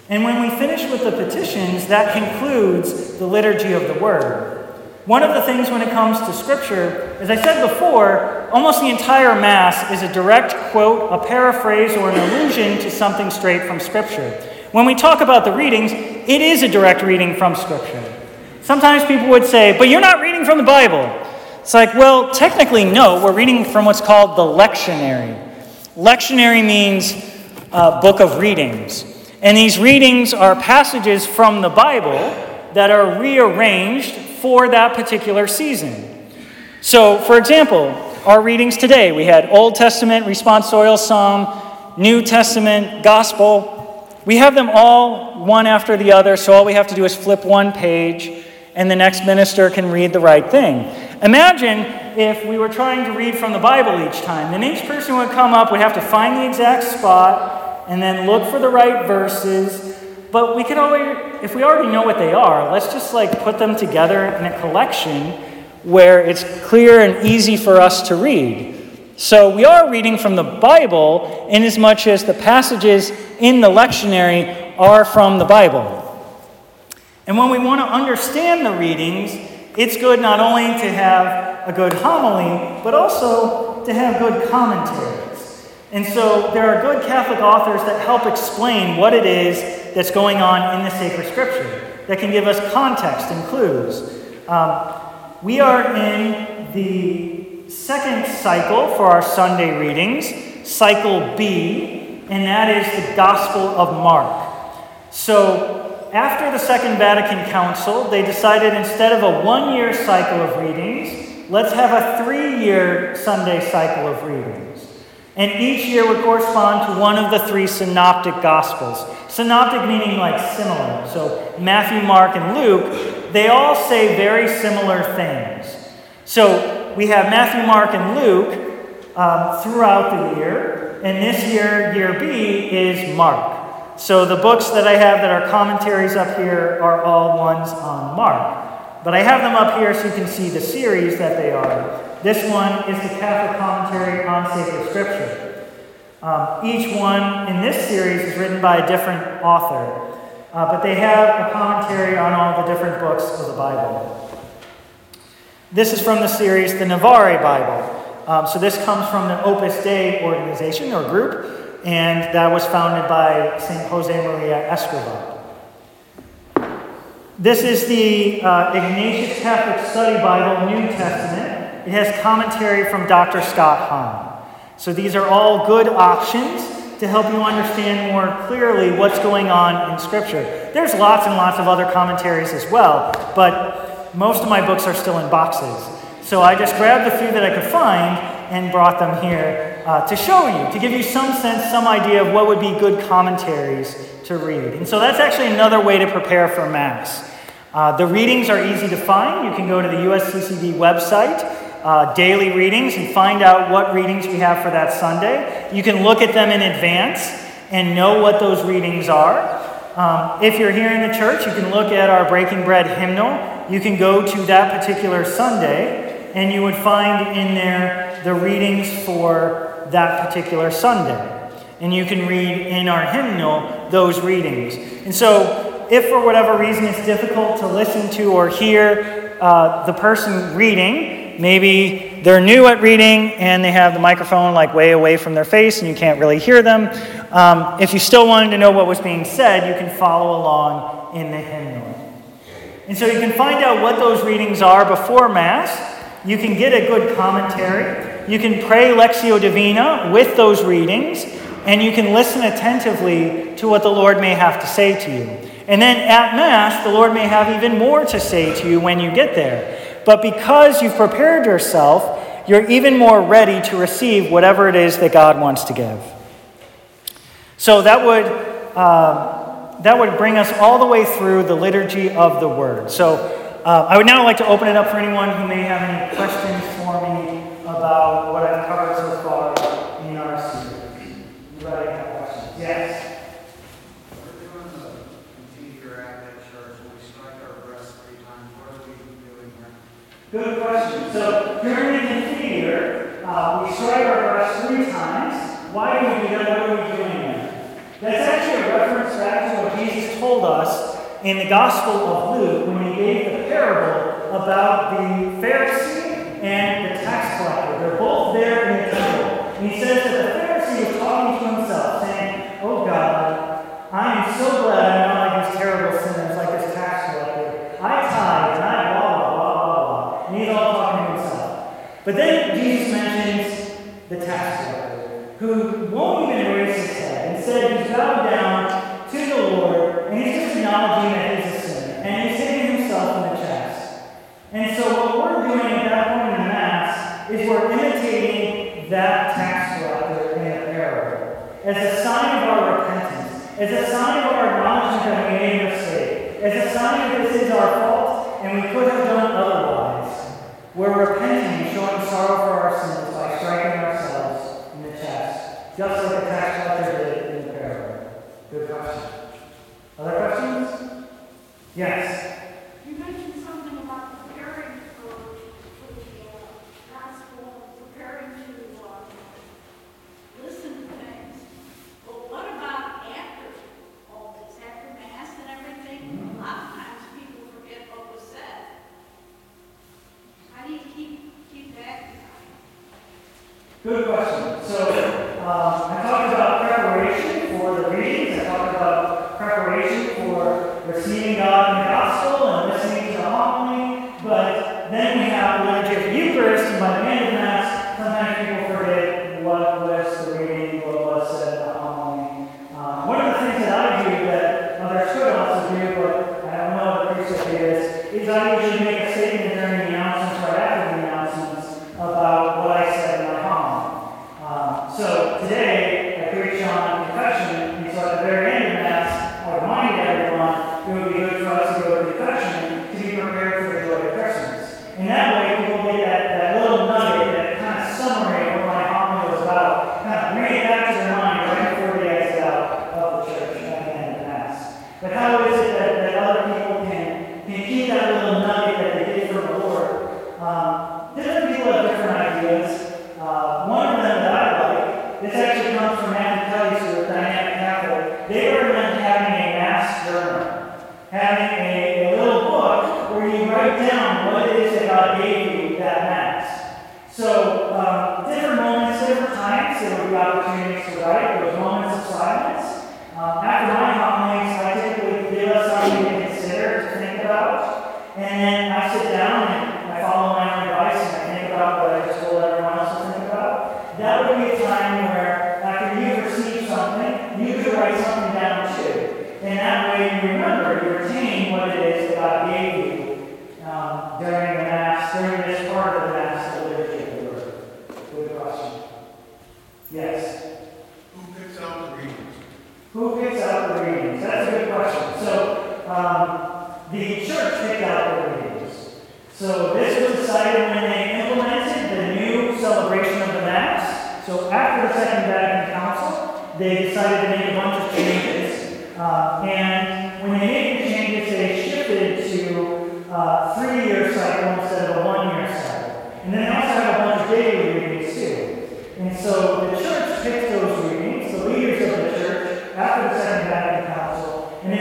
[SPEAKER 1] And when we finish with the petitions, that concludes the liturgy of the Word. One of the things when it comes to Scripture, as I said before, almost the entire Mass is a direct quote, a paraphrase, or an allusion to something straight from Scripture. When we talk about the readings, it is a direct reading from Scripture. Sometimes people would say, but you're not reading from the Bible. It's like, well, technically, no. We're reading from what's called the lectionary. Lectionary means a book of readings. And these readings are passages from the Bible that are rearranged for that particular season. So, for example, our readings today we had Old Testament, responsorial psalm, New Testament, gospel. We have them all one after the other, so all we have to do is flip one page, and the next minister can read the right thing. Imagine if we were trying to read from the Bible each time. Then each person would come up, would have to find the exact spot, and then look for the right verses, but we could always, if we already know what they are, let's just like put them together in a collection where it's clear and easy for us to read. So we are reading from the Bible in as much as the passages in the lectionary are from the Bible. And when we want to understand the readings, it's good not only to have a good homily, but also to have good commentaries. And so there are good Catholic authors that help explain what it is that's going on in the sacred scripture that can give us context and clues. Um, we are in the second cycle for our Sunday readings, cycle B, and that is the Gospel of Mark. So, after the Second Vatican Council, they decided instead of a one year cycle of readings, let's have a three year Sunday cycle of readings. And each year would correspond to one of the three synoptic gospels. Synoptic meaning like similar. So Matthew, Mark, and Luke, they all say very similar things. So we have Matthew, Mark, and Luke um, throughout the year. And this year, year B, is Mark. So the books that I have that are commentaries up here are all ones on Mark. But I have them up here so you can see the series that they are. This one is the Catholic Commentary on Sacred Scripture. Um, each one in this series is written by a different author, uh, but they have a commentary on all the different books of the Bible. This is from the series, the Navarre Bible. Um, so this comes from the Opus Dei organization or group, and that was founded by St. Jose Maria Escrivá. This is the uh, Ignatius Catholic Study Bible, New Testament. It has commentary from Dr. Scott Hahn. So these are all good options to help you understand more clearly what's going on in Scripture. There's lots and lots of other commentaries as well, but most of my books are still in boxes. So I just grabbed a few that I could find and brought them here uh, to show you, to give you some sense, some idea of what would be good commentaries to read. And so that's actually another way to prepare for Mass. Uh, the readings are easy to find. You can go to the USCCB website uh, daily readings and find out what readings we have for that Sunday. You can look at them in advance and know what those readings are. Um, if you're here in the church, you can look at our Breaking Bread hymnal. You can go to that particular Sunday and you would find in there the readings for that particular Sunday. And you can read in our hymnal those readings. And so, if for whatever reason it's difficult to listen to or hear uh, the person reading, Maybe they're new at reading and they have the microphone like way away from their face and you can't really hear them. Um, if you still wanted to know what was being said, you can follow along in the hymnal. And so you can find out what those readings are before Mass. You can get a good commentary. You can pray Lectio Divina with those readings. And you can listen attentively to what the Lord may have to say to you. And then at Mass, the Lord may have even more to say to you when you get there. But because you've prepared yourself, you're even more ready to receive whatever it is that God wants to give. So that would, uh, that would bring us all the way through the liturgy of the Word. So uh, I would now like to open it up for anyone who may have any questions about what I've covered so far in our series. Anybody have questions? Yes.
[SPEAKER 2] We're the Confiteor church, we strike our breast three times, what are we doing here?
[SPEAKER 1] Good question. So during the Confiteor, uh, we strike our breast three times. Why do we do that? What are we doing there? That's actually a reference back to what Jesus told us in the Gospel of Luke when he gave the parable about the Pharisee and the tax collector. They're both there in the temple. And he says that the Pharisee was talking to himself, saying, Oh God, I am so glad I'm not like these terrible sinners, like this tax collector. I tithe and I blah, blah, blah, blah, blah. And he's all talking to himself. But then Jesus mentions the tax collector, who won't even raise his head. Instead, he's bowed down to the Lord, and he's just acknowledging that he's a sinner. And he's hitting himself in the chest. And so what we're doing at that point in the Mass is we're imitating that tax collector in the parable as a sign of our repentance, as a sign of our acknowledgement that we made a mistake, as a sign that this is our fault and we could have done otherwise. We're repenting and showing sorrow for our sins by striking ourselves in the chest, just like the tax collector did in the parable. Good question. Other questions? Yes.
[SPEAKER 3] You mentioned something about preparing for, for the uh, gospel, preparing to uh, listen to things. But what about after all this, after Mass and everything? A lot of times people forget what was said. How do you keep, keep that in mind?
[SPEAKER 1] Good question. So, um,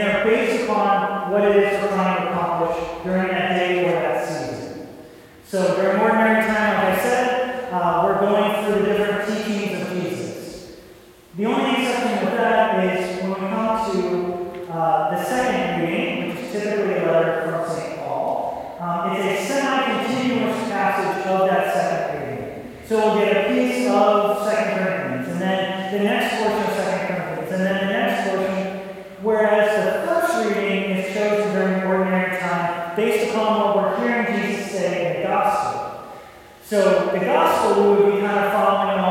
[SPEAKER 1] Council, and they are based upon what it is we're trying to accomplish during that day or that season. So during ordinary time, like I said, uh, we're going through the different teachings of Jesus. The only exception with that is when we come to uh, the second reading, which is typically a letter from St. Paul. Um, it's a semi-continuous passage of that second reading. So we'll get a piece of Second Corinthians, and then the next portion of Second Corinthians, and then the next portion. Whereas the So the gospel would be kind of following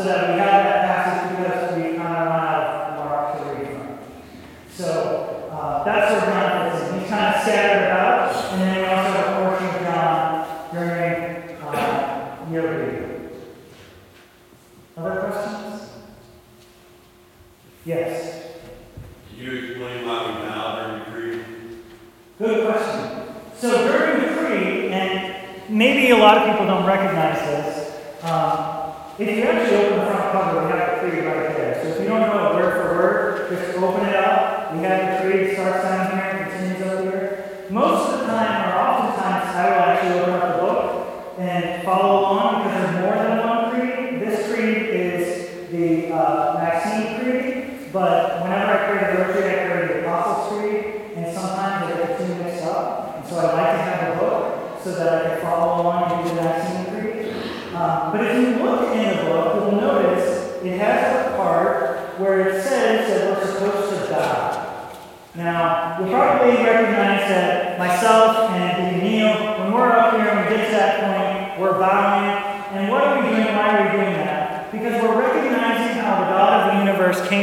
[SPEAKER 1] so that we have that passage because we kind of run out of Mark to read from. So uh, that's where John fits in. He's kind of scattered about, and then we also have a portion of John during uh, year reading. Other questions? Yes.
[SPEAKER 4] Can you explain why we bow during the creed?
[SPEAKER 1] Good question. So during the creed, and maybe a lot of people don't recognize this, um, if you actually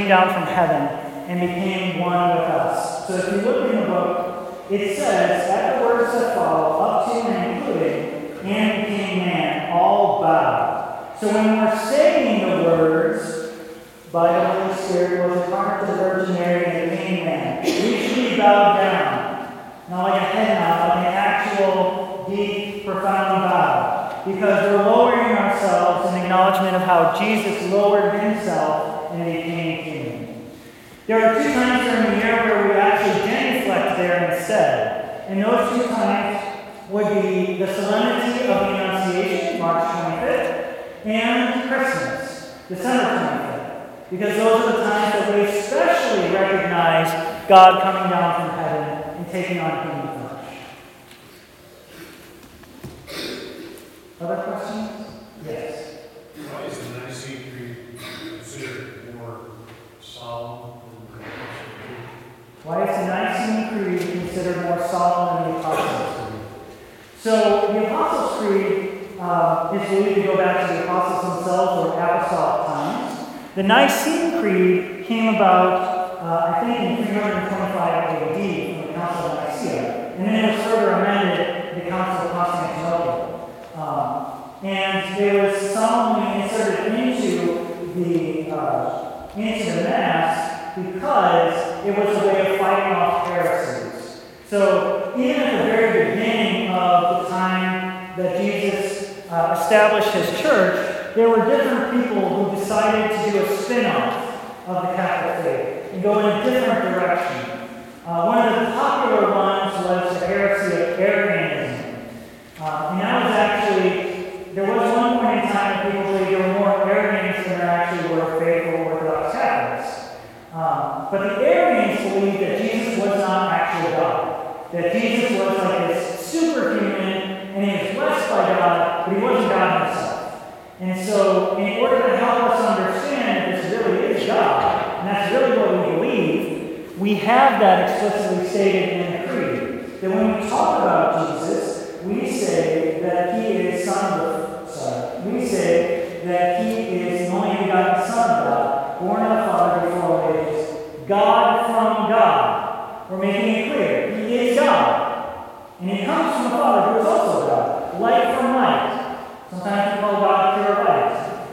[SPEAKER 1] down from heaven and became one with us. So if you look in the book, it says, at the words that follow, up to and including, and became man, all bow. So when we're saying the words, by the Holy Spirit was incarnate the Virgin Mary and became man, we should be bowed down. Not like a head nod, like an actual, deep, profound bow. Because we're lowering ourselves in acknowledgement of how Jesus lowered himself and became human. There two the where we actually genuflect there instead. And those two times would be the solemnity of the Annunciation, March 25th, and Christmas, December 25th. Because those are the times that we especially recognize God coming down from heaven and taking on human flesh. Other questions? Yes.
[SPEAKER 5] Why is the Nicene Creed considered more solemn than the Apostles' Creed?
[SPEAKER 1] Why is the Nicene Creed considered more solemn than the Apostles' Creed? So, the Apostles' Creed uh, is believed to go back to the Apostles themselves or apostolic times. The Nicene Creed came about, uh, I think, in 325 AD from the Council of Nicaea, and then it was further amended at the Council of Constantinople. Um, and it was solemnly inserted into the uh, into the Mass because it was a way of fighting off heresies. So even at the very beginning of the time that Jesus uh, established his church, there were different people who decided to do a spin-off of the Catholic faith and go in a different direction. Uh, one of the popular ones was the heresy of Arianism. Uh, and that was actually, there was one point in time when people believed there were more Arians than there actually were faithful Orthodox Catholics. Um, but the Arians believed that Jesus was not actually God. That Jesus was like this superhuman and he was blessed by God, but he wasn't God himself. And so, in order to help us understand that this really is God, and that's really what we believe, we have that explicitly stated in the Creed. That when we talk about Jesus, we say that he is Son of sorry, we say that he is the only begotten Son of God, born of God from God. We're making it clear. He is God. And he comes from the Father, who is also God. Light from light. Sometimes we call God pure light.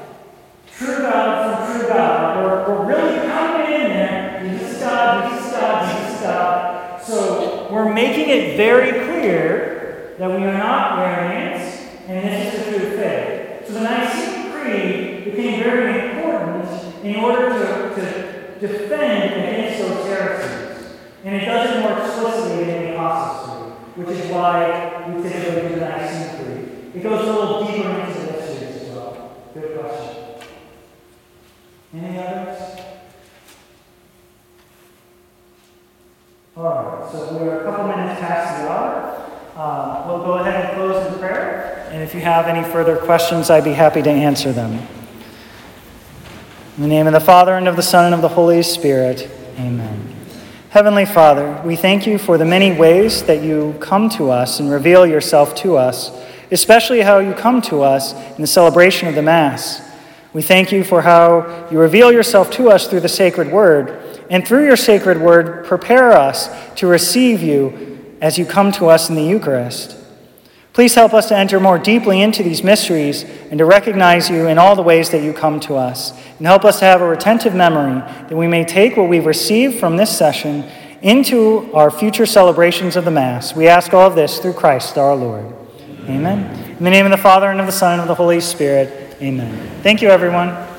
[SPEAKER 1] True God from true God. We're, we're really it in there. Jesus God, Jesus God, Jesus God. So we're making it very clear that we are not variants, and this is the true faith. So the Nicene Creed became very important in order to, to defend against those heresies. And it does it more explicitly than the Creed, which is why we typically do the Nicene Creed. It goes a little deeper into the mysteries as well. Good question. Any others? All right, so we're a couple minutes past the hour. Uh, we'll go ahead and close in prayer. And if you have any further questions, I'd be happy to answer them. In the name of the Father, and of the Son, and of the Holy Spirit, amen. Heavenly Father, we thank you for the many ways that you come to us and reveal yourself to us, especially how you come to us in the celebration of the Mass. We thank you for how you reveal yourself to us through the sacred word, and through your sacred word, prepare us to receive you as you come to us in the Eucharist. Please help us to enter more deeply into these mysteries and to recognize you in all the ways that you come to us. And help us to have a retentive memory that we may take what we've received from this session into our future celebrations of the Mass. We ask all of this through Christ our Lord. Amen. In the name of the Father, and of the Son, and of the Holy Spirit. Amen. Thank you, everyone.